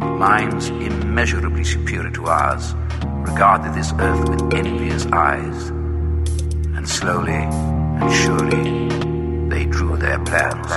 minds immeasurably superior to ours regarded this earth with envious eyes. And slowly and surely, they drew their plans.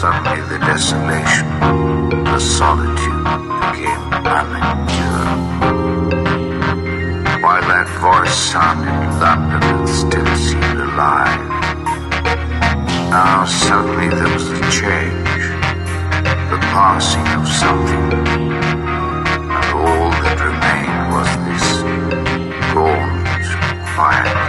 Suddenly, the desolation, the solitude became unendurable. While that voice sounded London and still seemed alive, now suddenly there was a change, the passing of something, and all that remained was this gaunt quiet.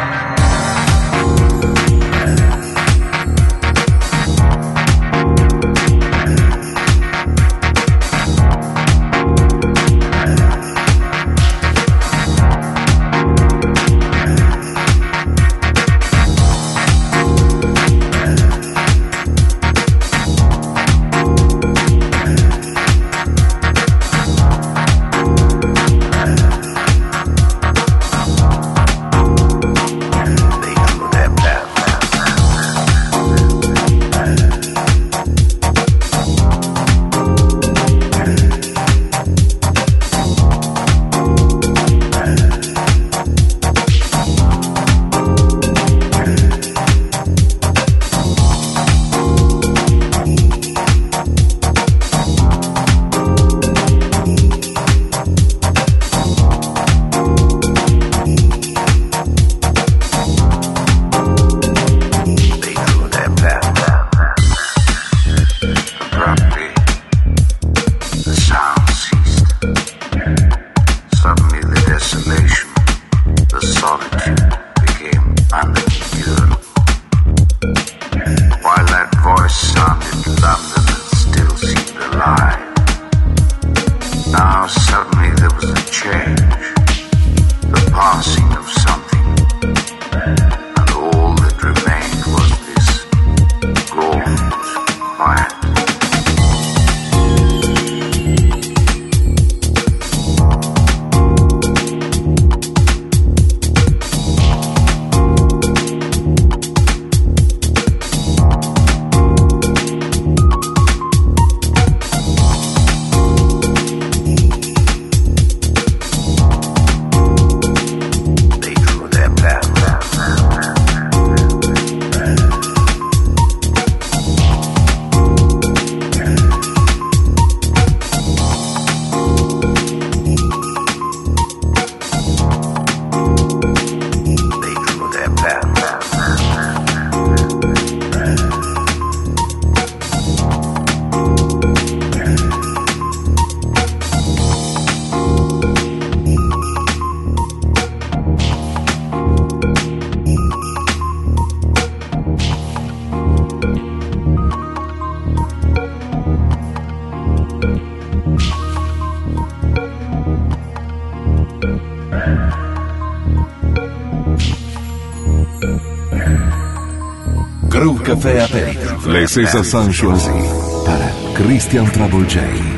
Princesa Sanchoisi para Christian Travolgei.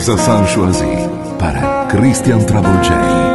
Teresa Sanchoisi para Christian Travolgei.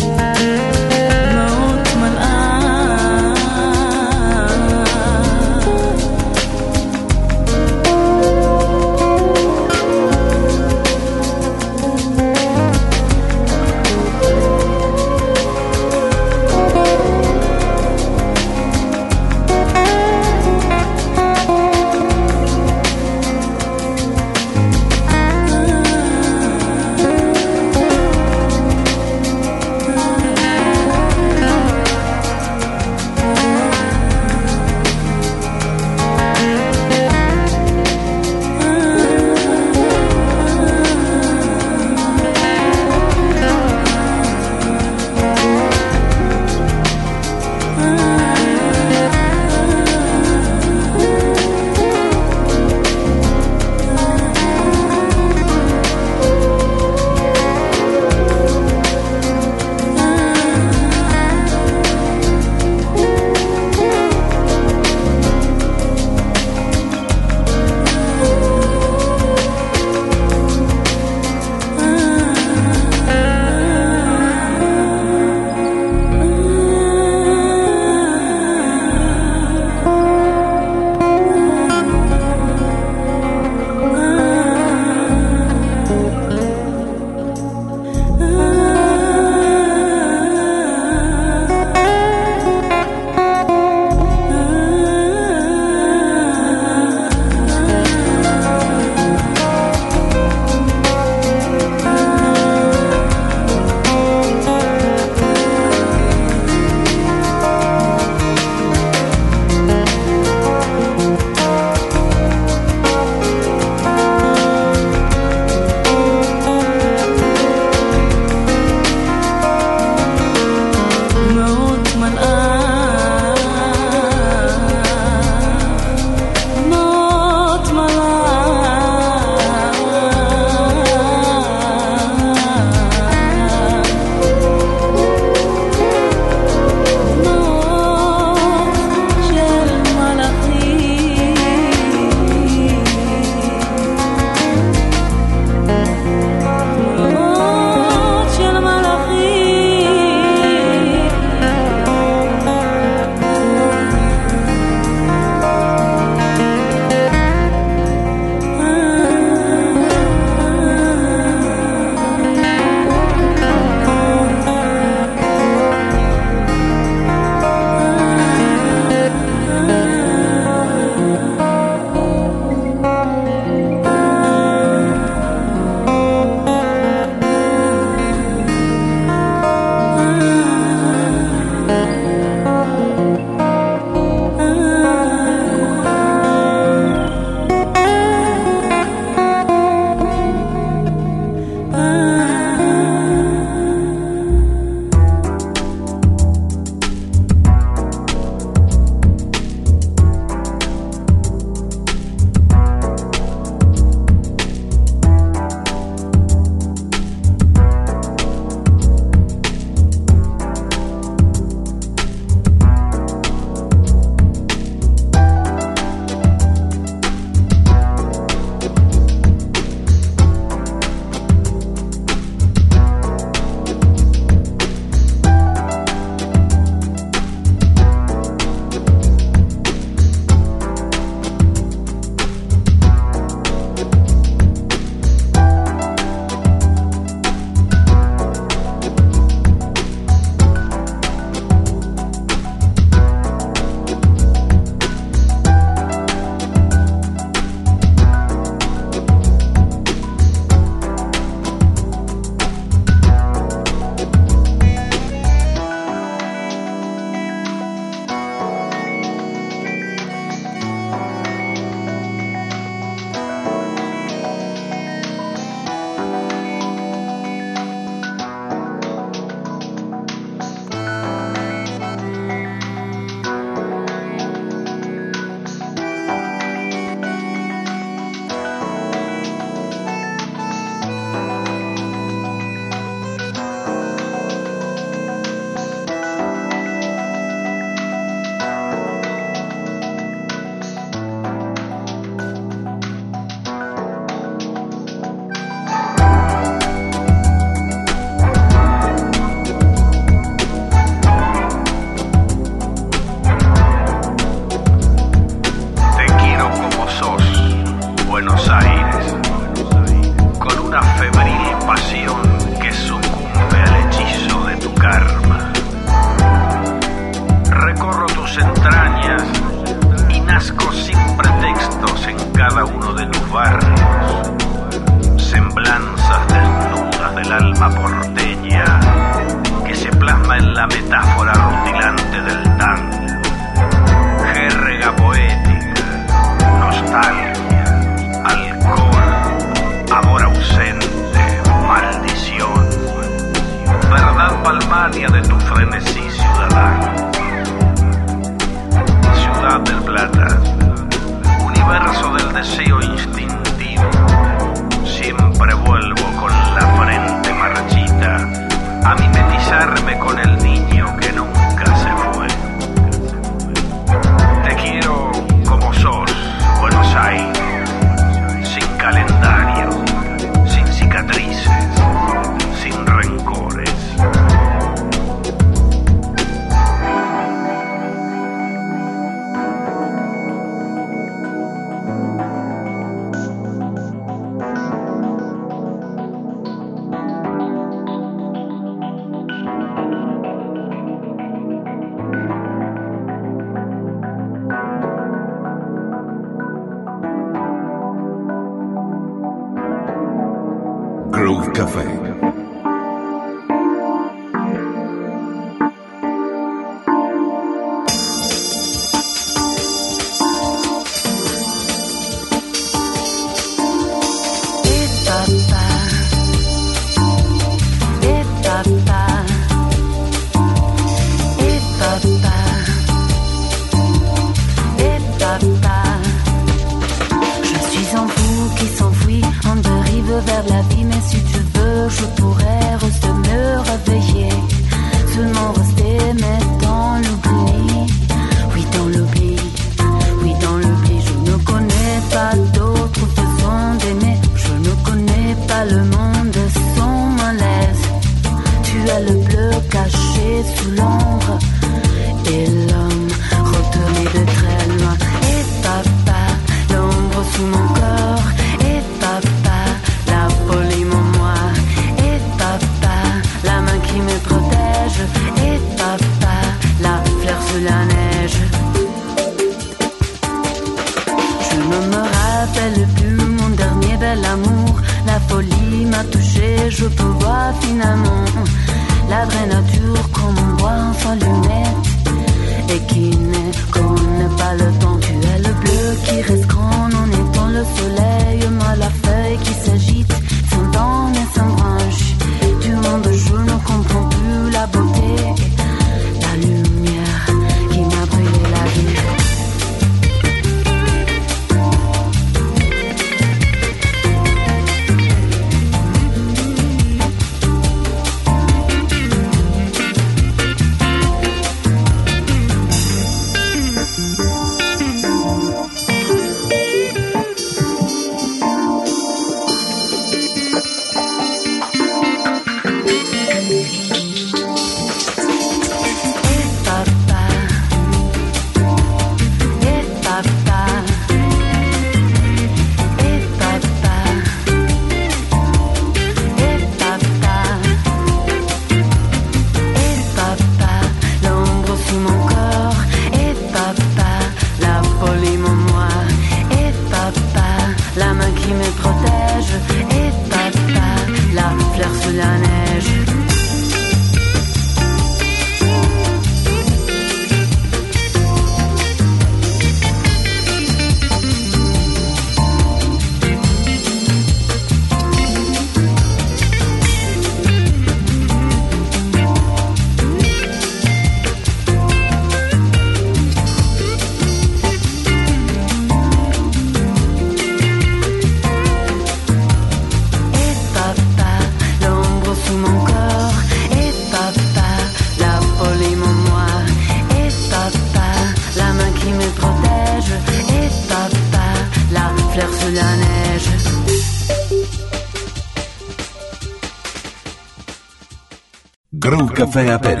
Groove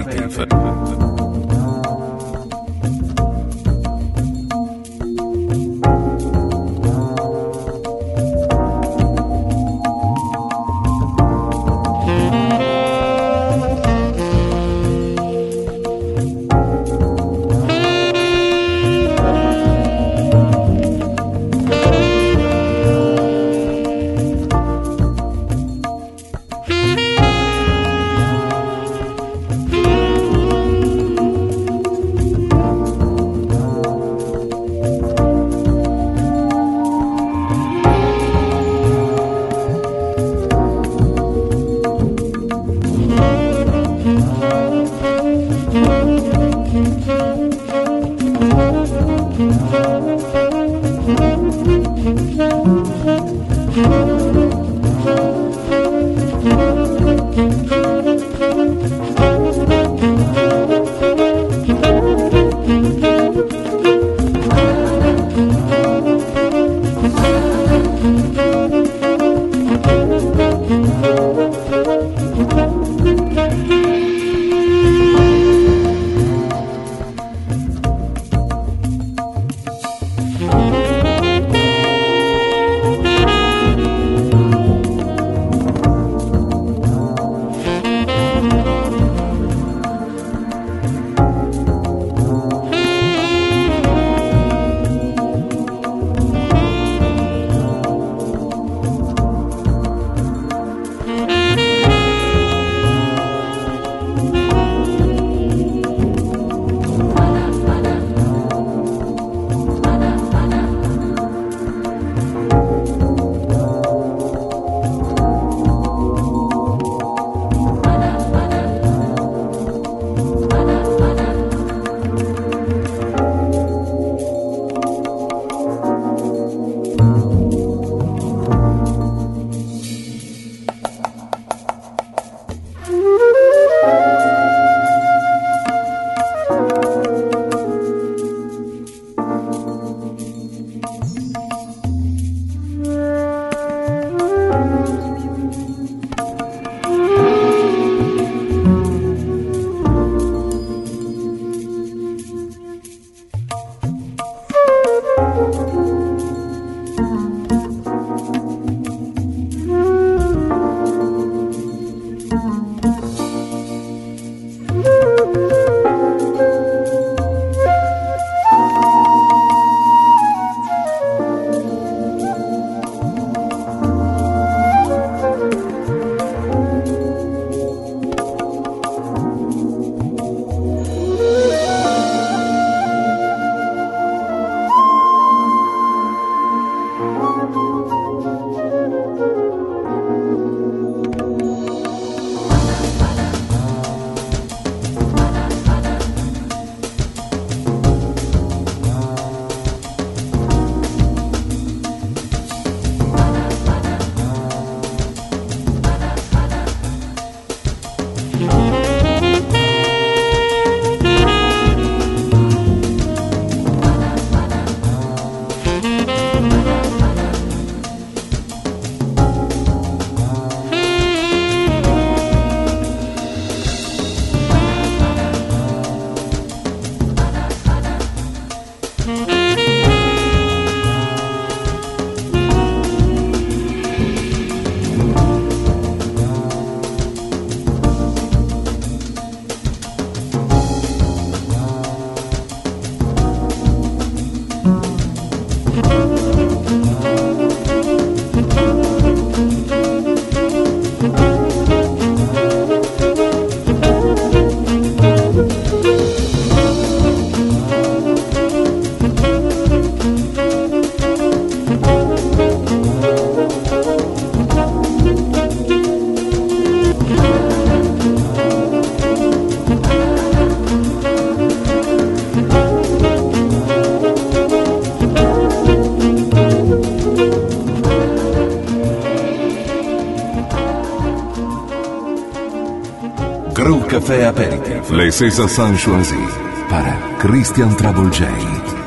Café Aperitif, le César San Choisy, para Christian Travolgei.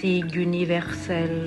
Fatigue universelle.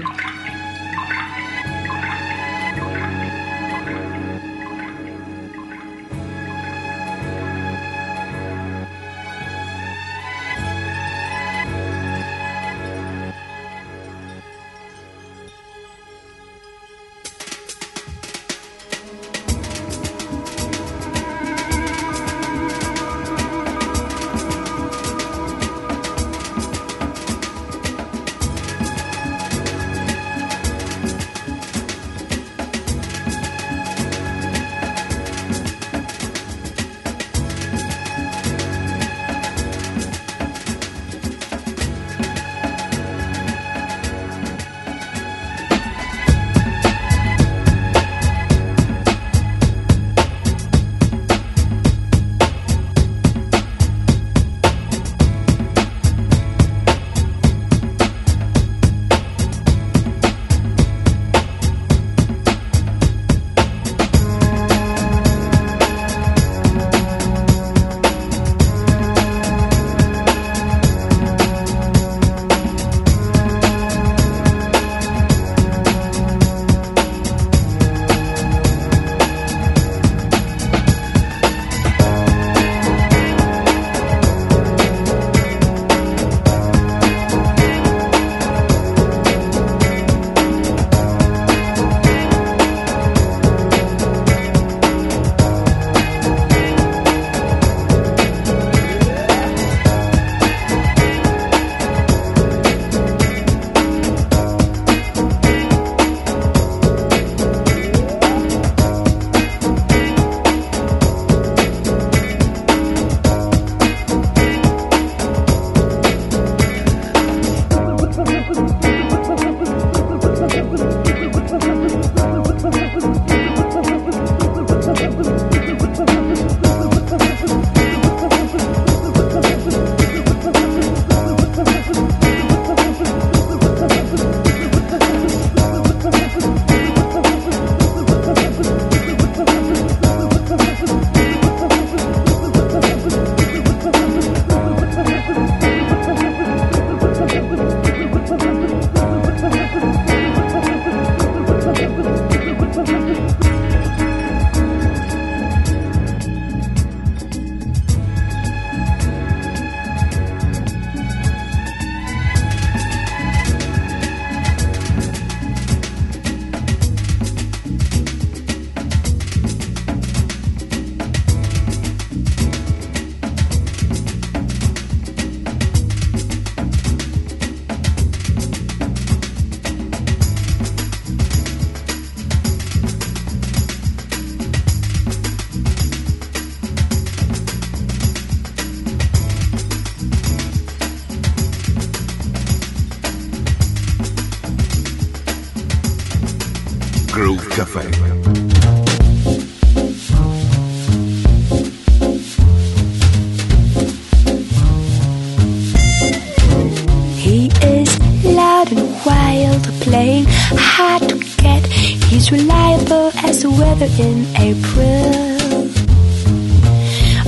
In April.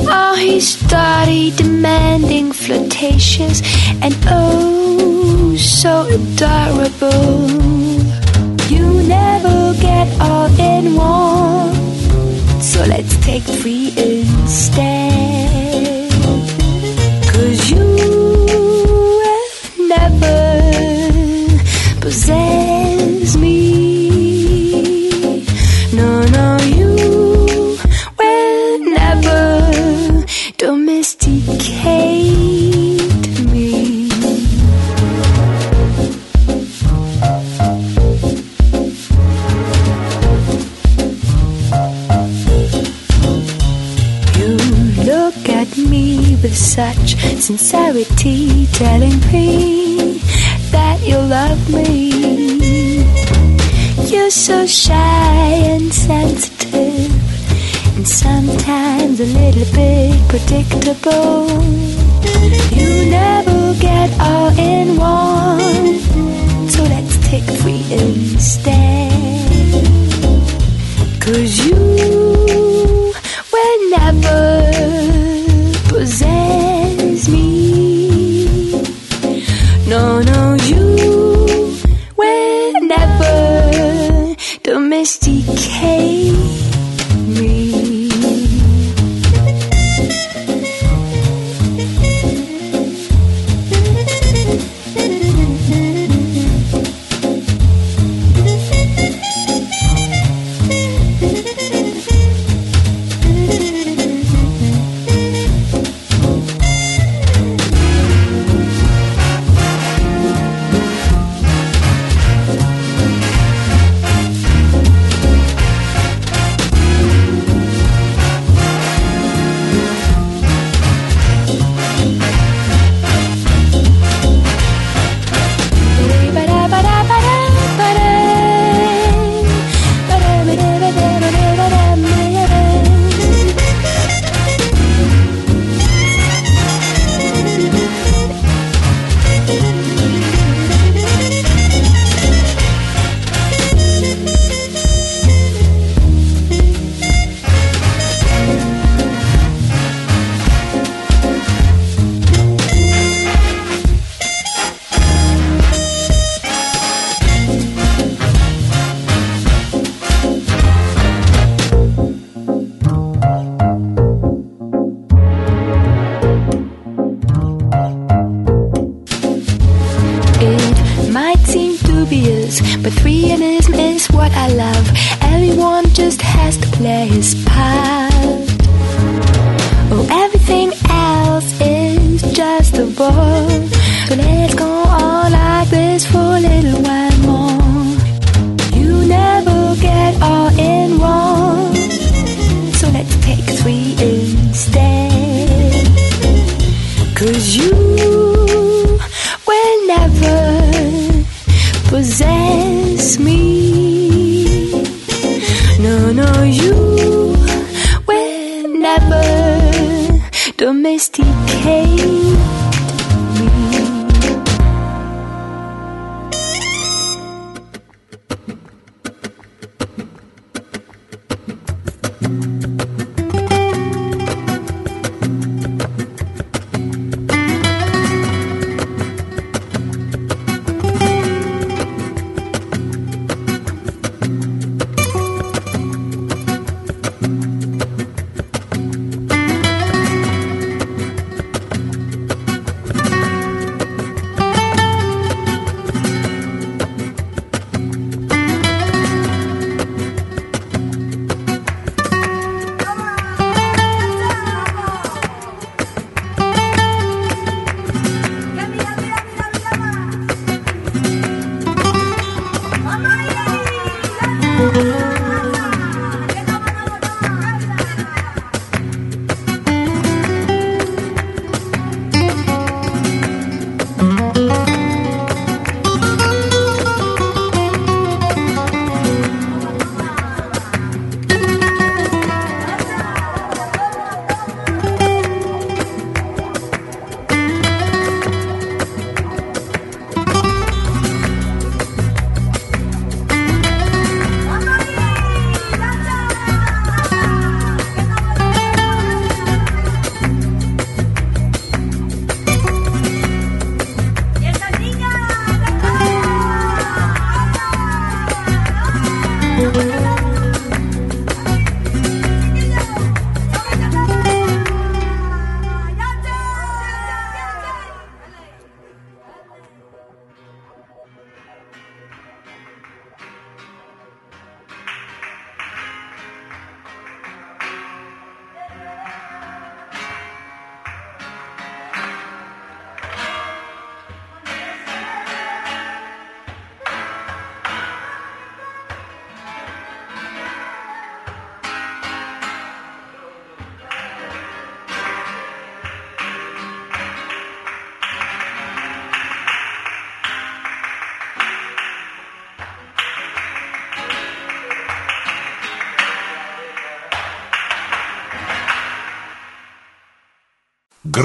Oh, he's starry, demanding, flirtatious, and oh, so adorable. You never get all in one, so let's take three instead. Possess.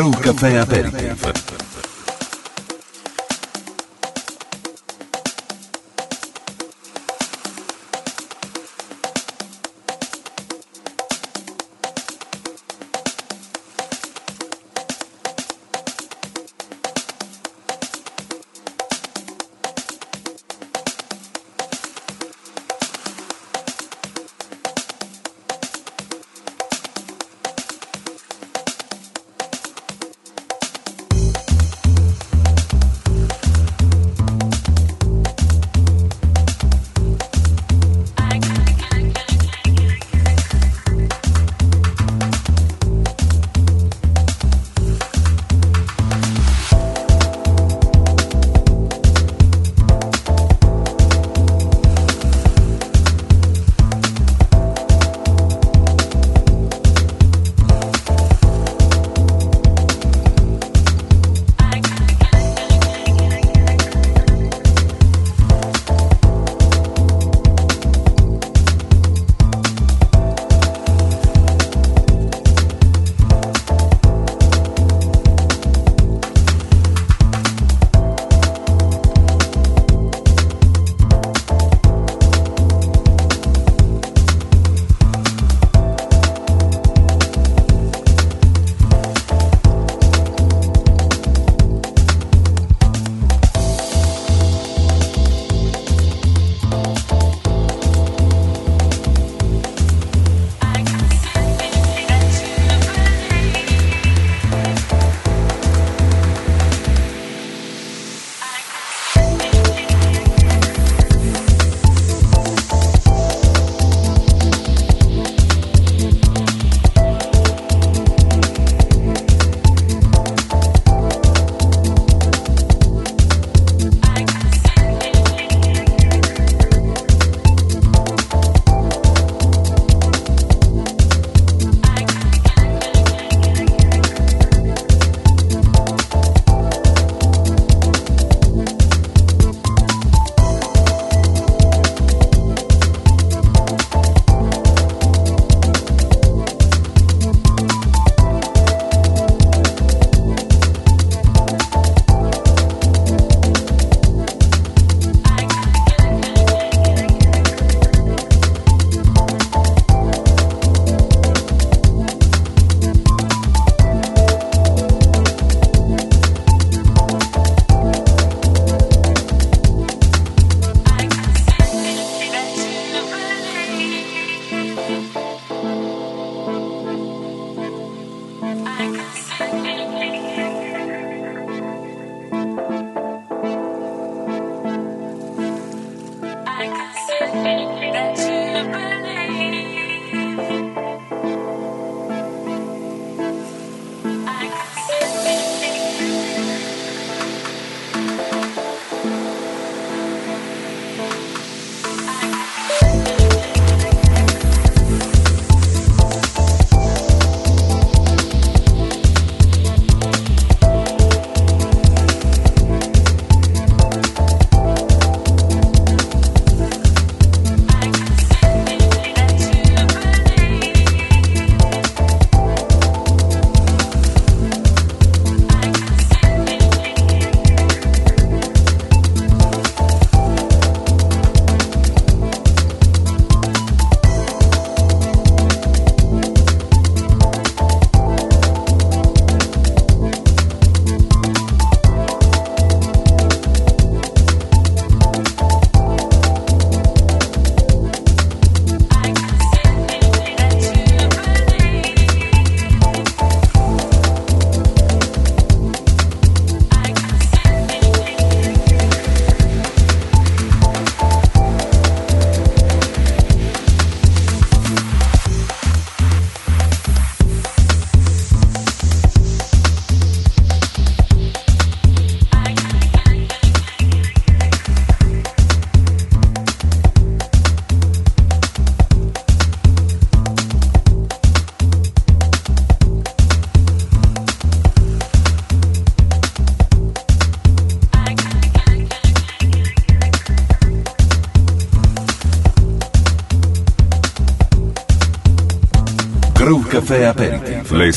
Grow Café Aperitif.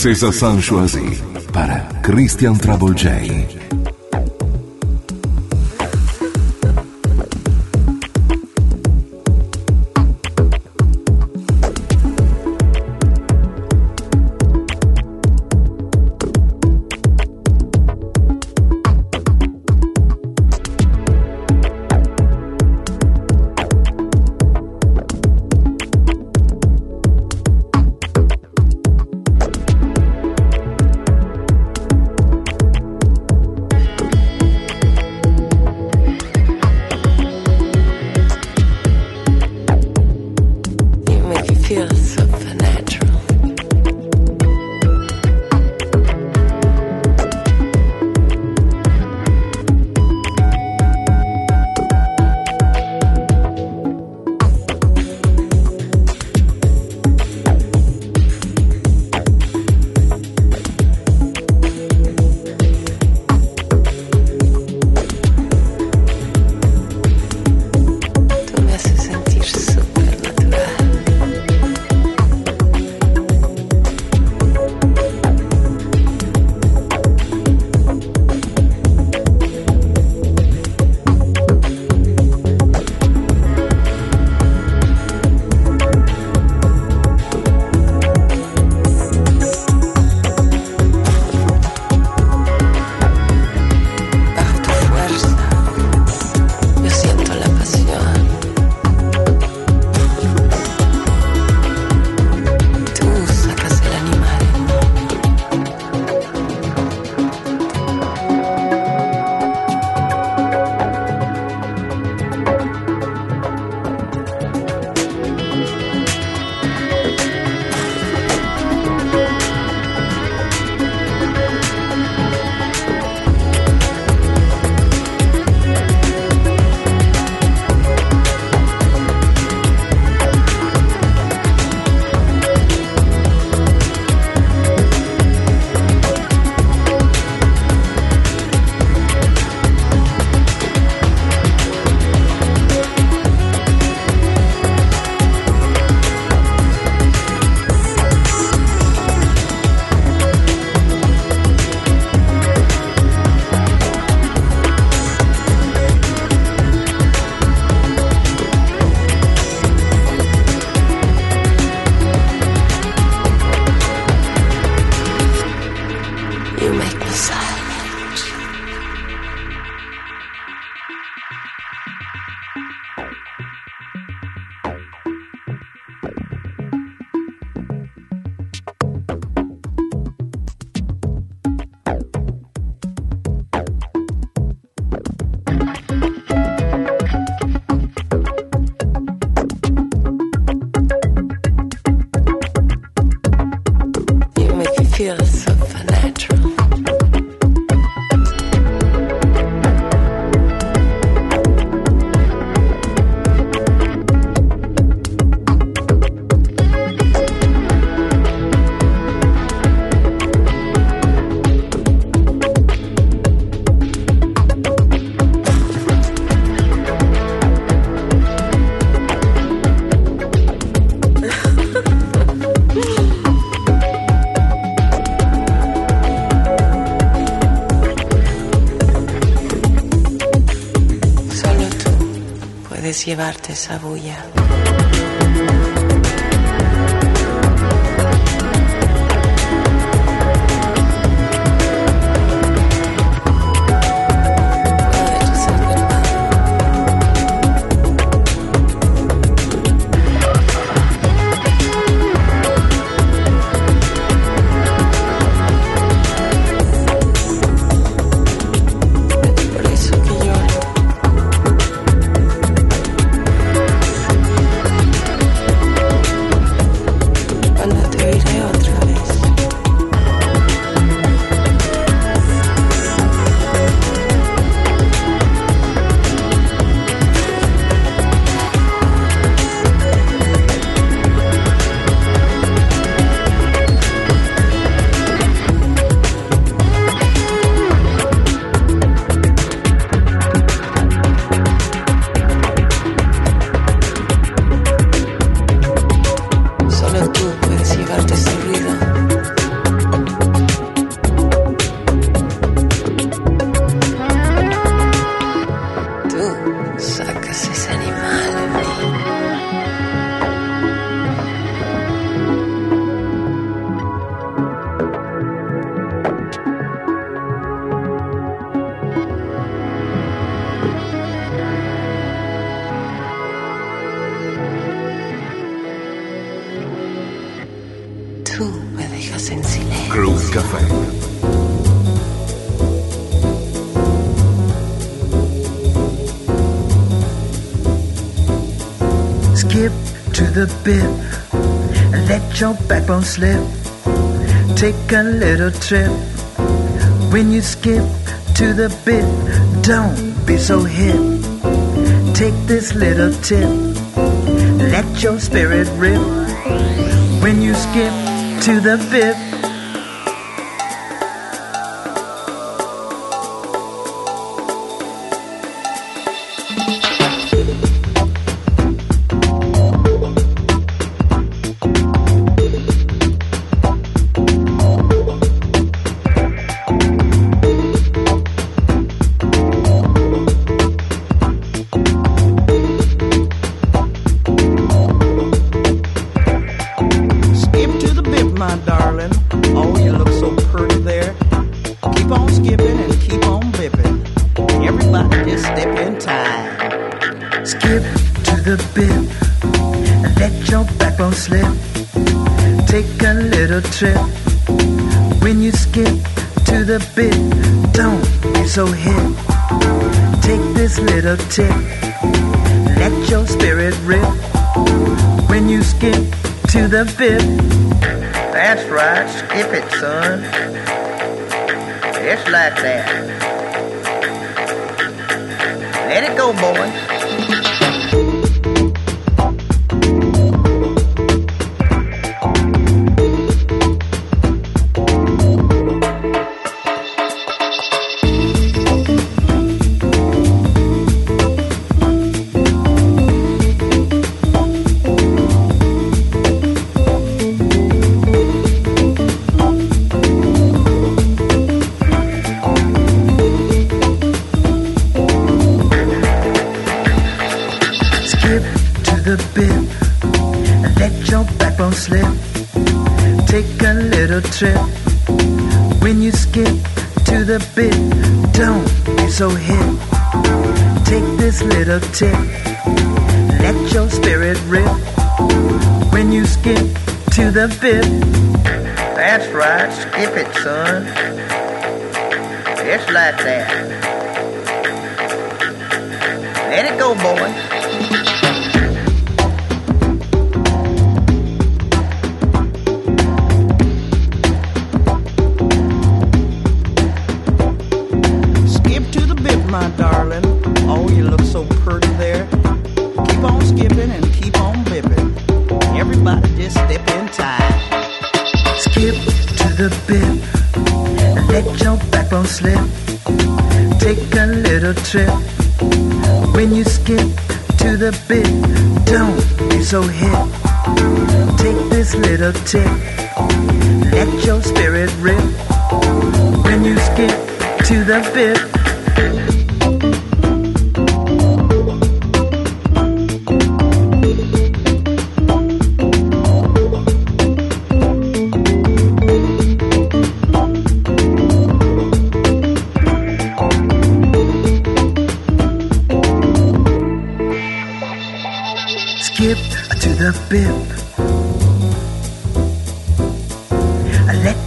César Sanchoisi para Christian Travolgei. Llevarte esa bulla. Bit let your backbone slip. Take a little trip. When you skip to the bit, don't be so hip. Take this little tip. Let your spirit rip. When you skip to the bit. Tip. Let your spirit rip. When you skip to the bit. That's right, skip it, son. Just like that. Let it go, boy. Trip. When you skip to the bit, don't be so hip. Take this little tip. Let your spirit rip. When you skip to the bit. That's right, skip it, son. Just like that. Let it go, boy. Trip. When you skip to the bit, don't be so hip. Take this little tip.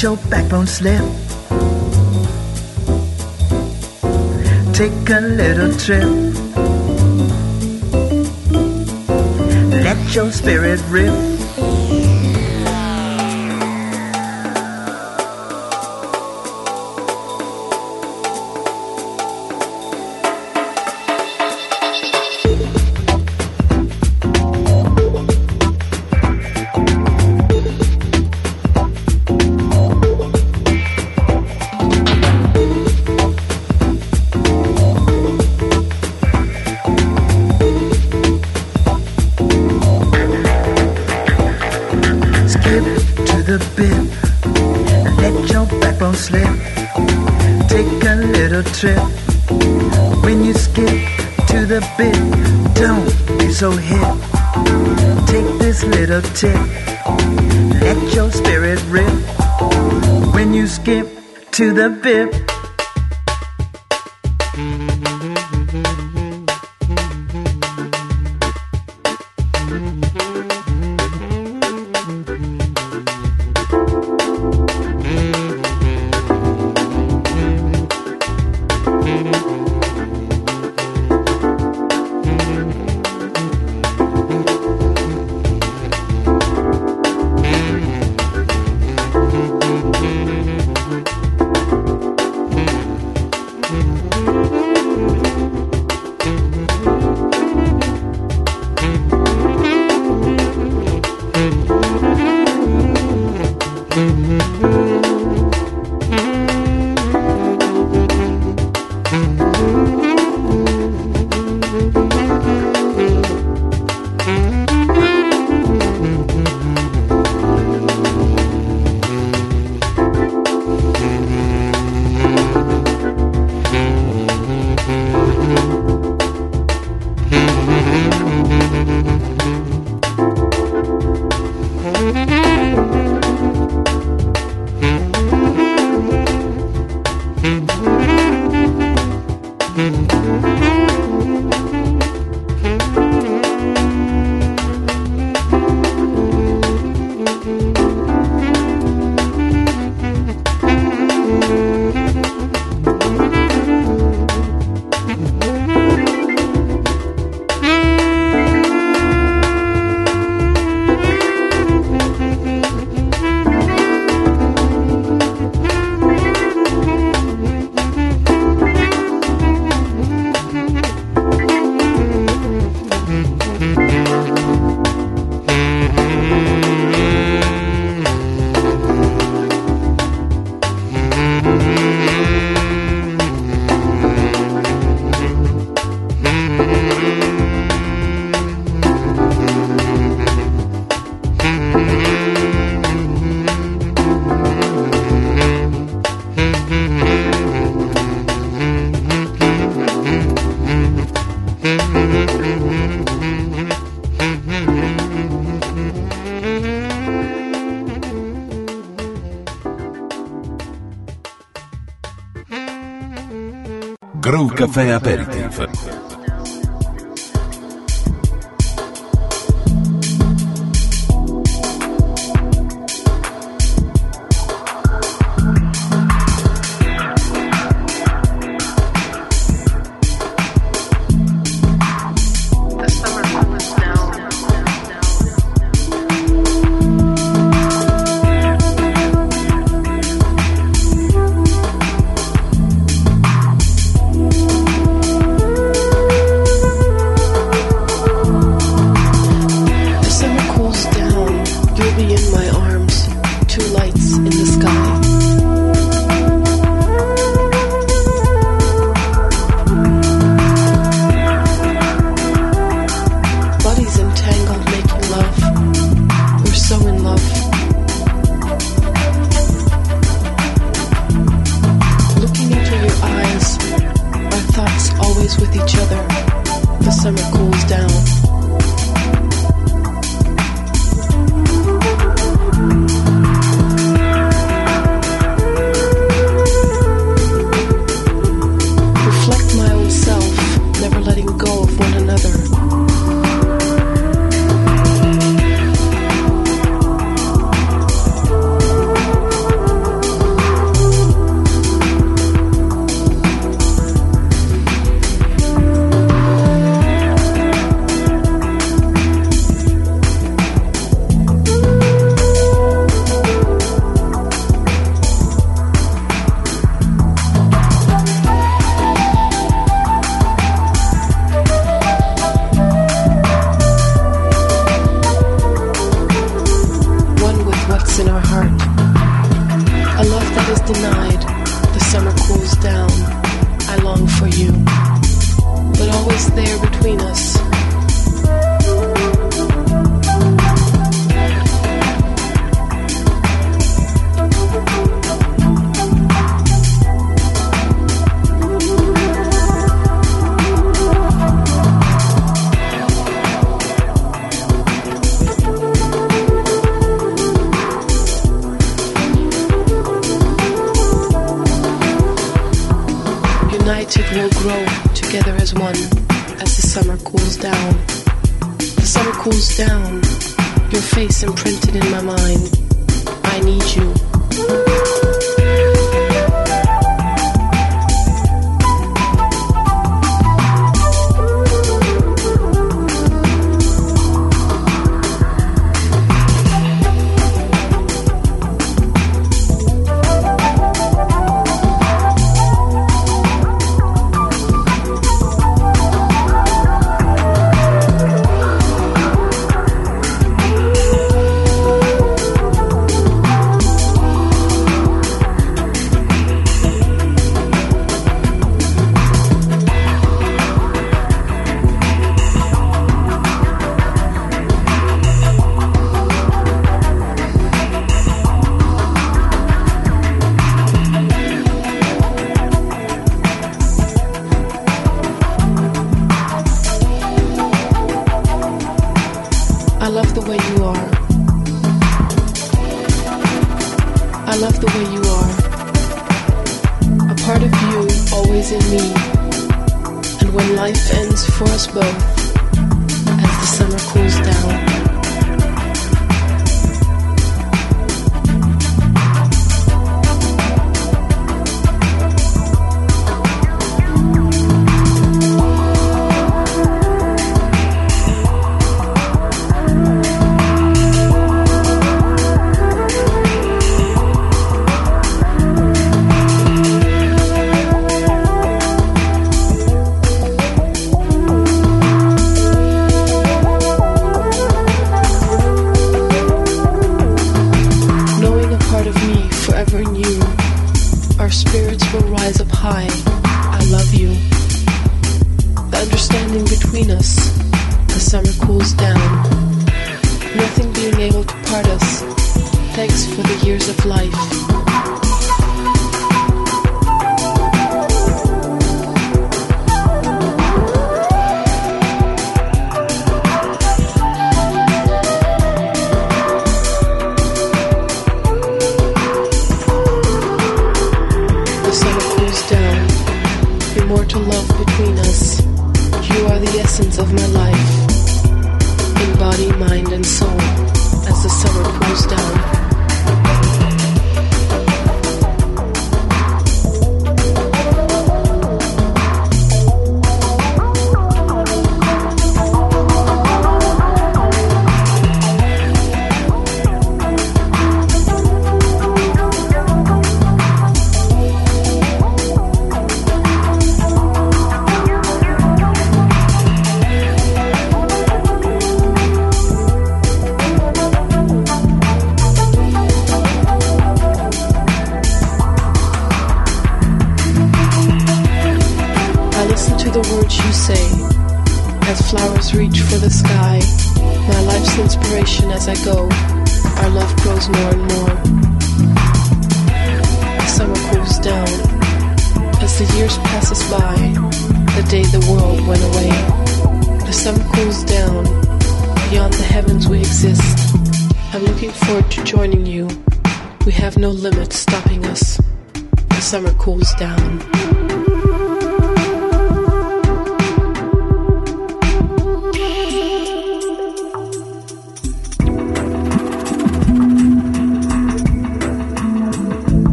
Let your backbone slip. Take a little trip. Let your spirit rip. So hip. Take this little tip. Let your spirit rip. When you skip to the bit. Caffè Aperitif.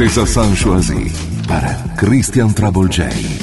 Princesa Sanchoisi para Christian Travolgei.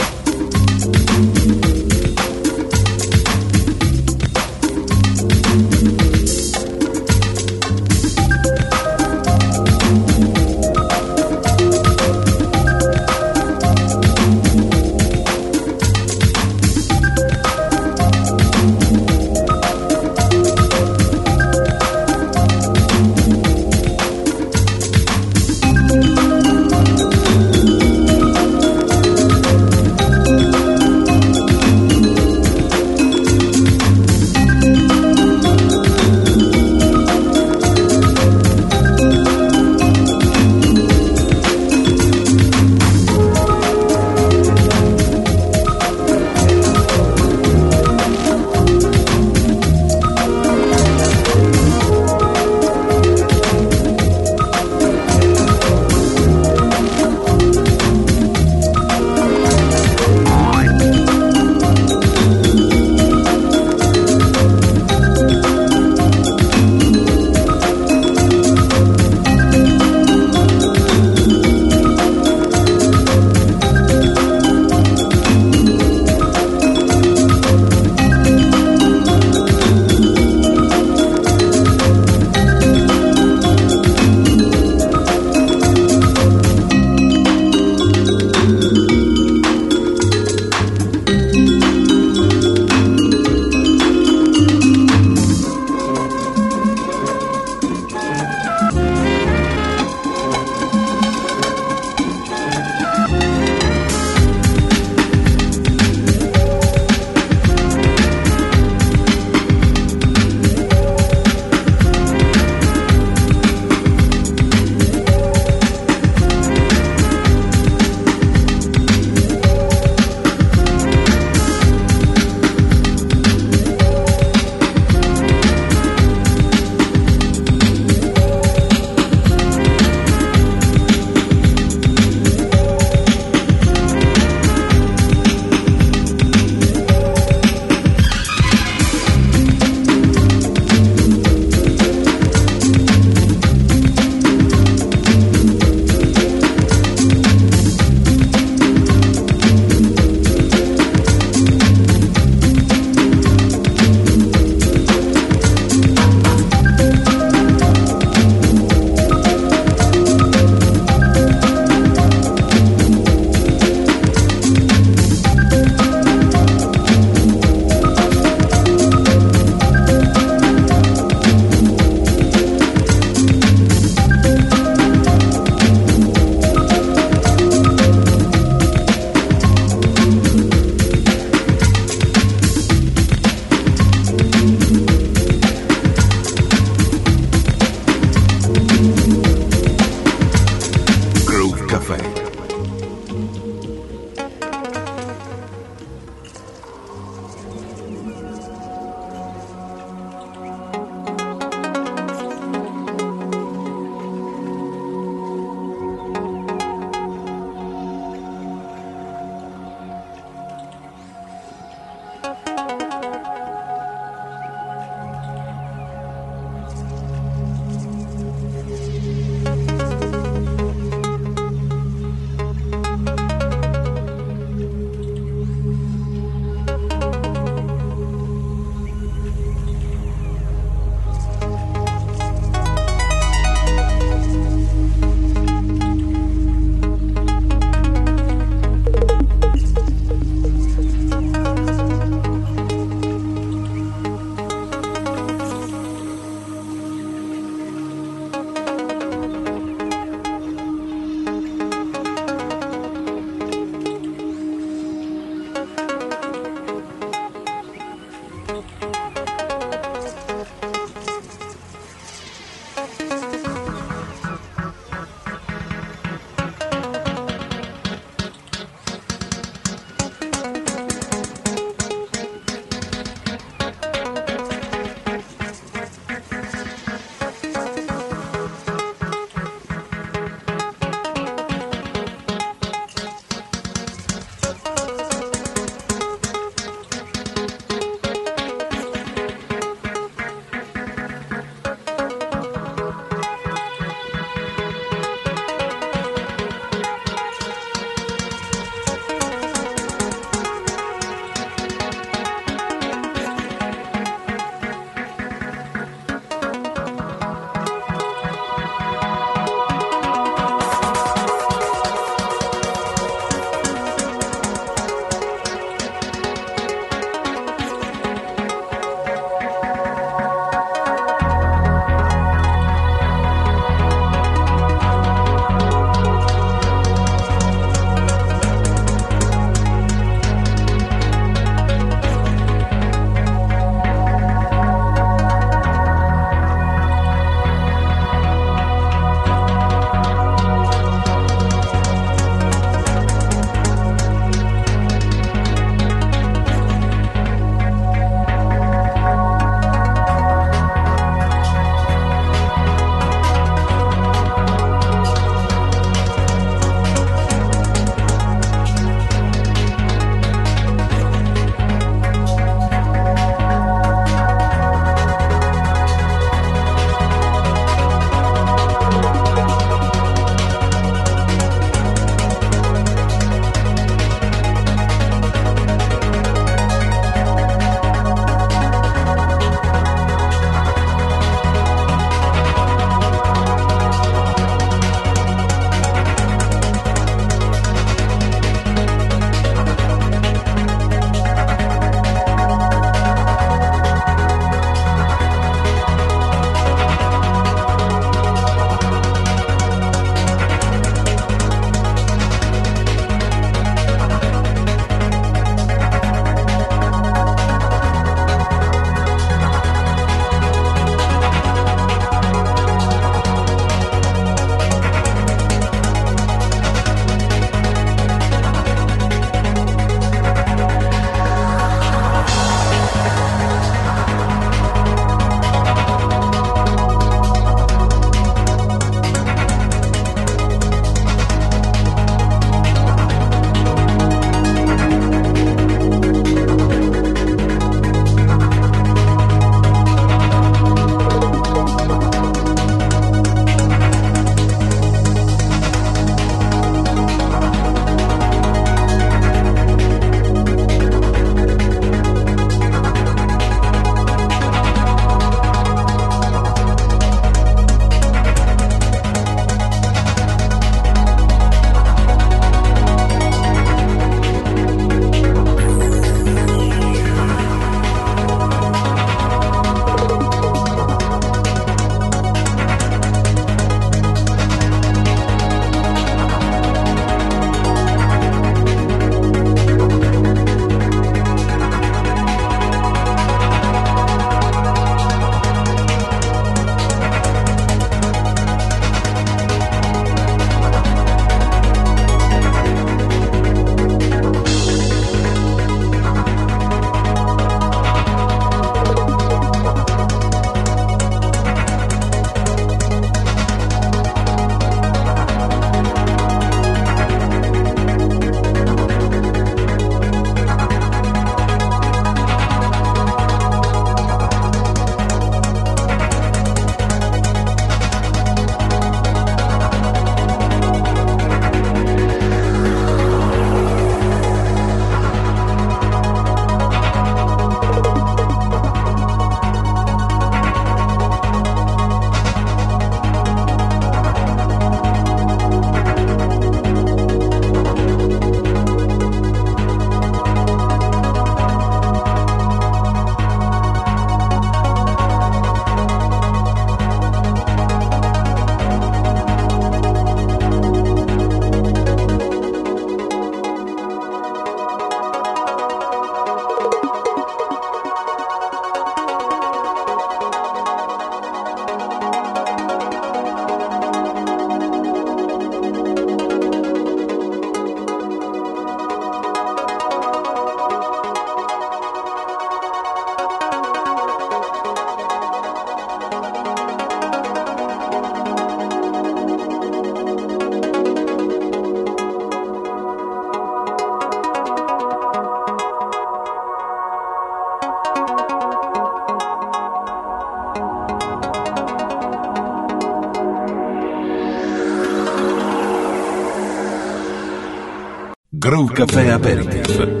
Crew Café Aperitif.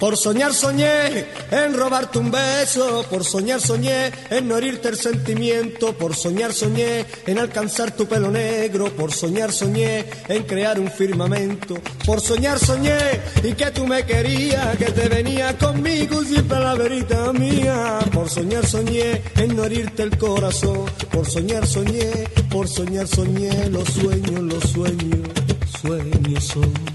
Por soñar soñé en robarte un beso, por soñar soñé en no herirte el sentimiento, por soñar soñé en alcanzar tu pelo negro, por soñar soñé en crear un firmamento, por soñar soñé y que tú me querías, que te venía conmigo siempre la verita mía, por soñar soñé en no herirte el corazón, por soñar soñé, por soñar soñé los sueños, los sueños, sueños son.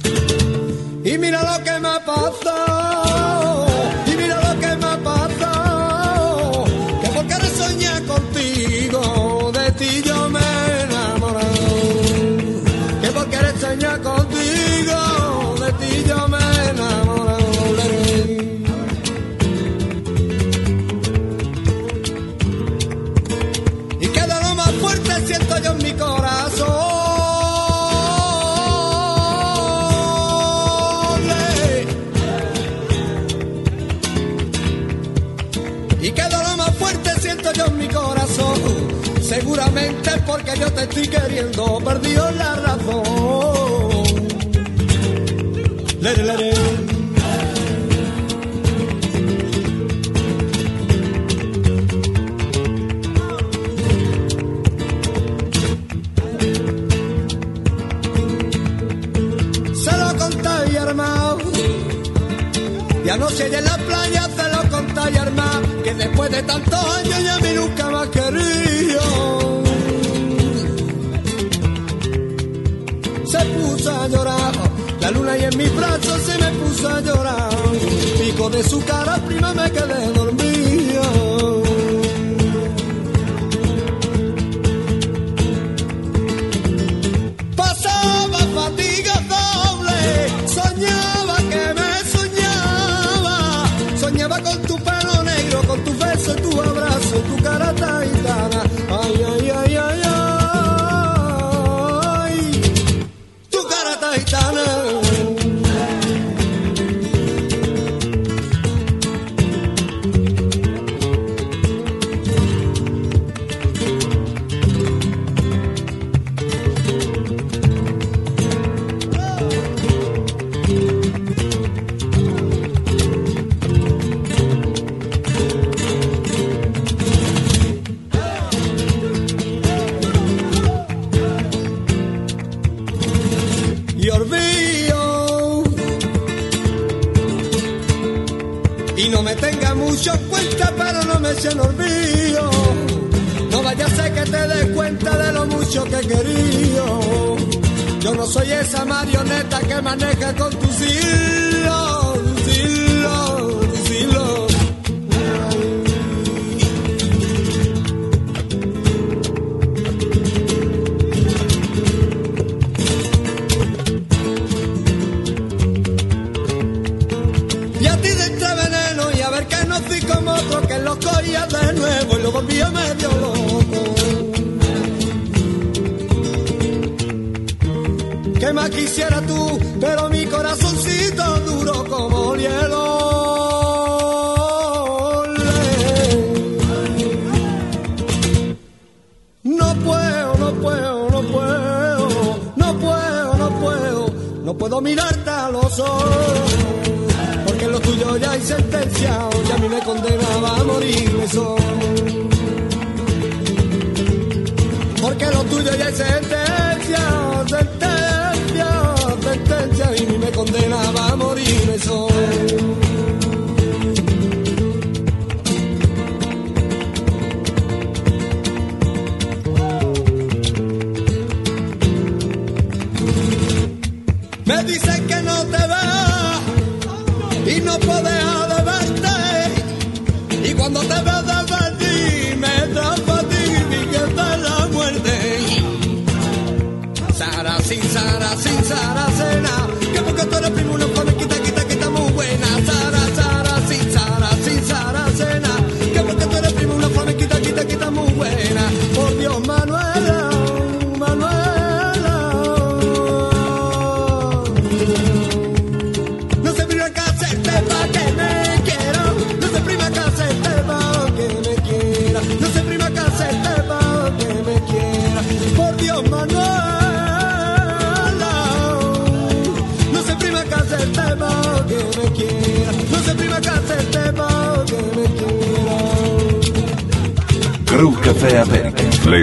Porque yo te estoy queriendo, perdió la razón. Se lo conté y armado. Y anoche en la playa se lo conté y armado. Que después de tantos años ya mí nunca me ha La luna y en mis brazos se me puso a llorar. Pico de su cara, prima me quedé soy esa marioneta que maneja con tus hilos, tú, pero mi corazoncito duro como el hielo. No puedo, no puedo, no puedo, no puedo, no puedo, no puedo mirarte a los ojos. Porque lo tuyo ya hay sentencia, y a mí me condenaba a morirme solo. Porque lo tuyo ya sentencia, sentencia, y me condenaba a morirme solo.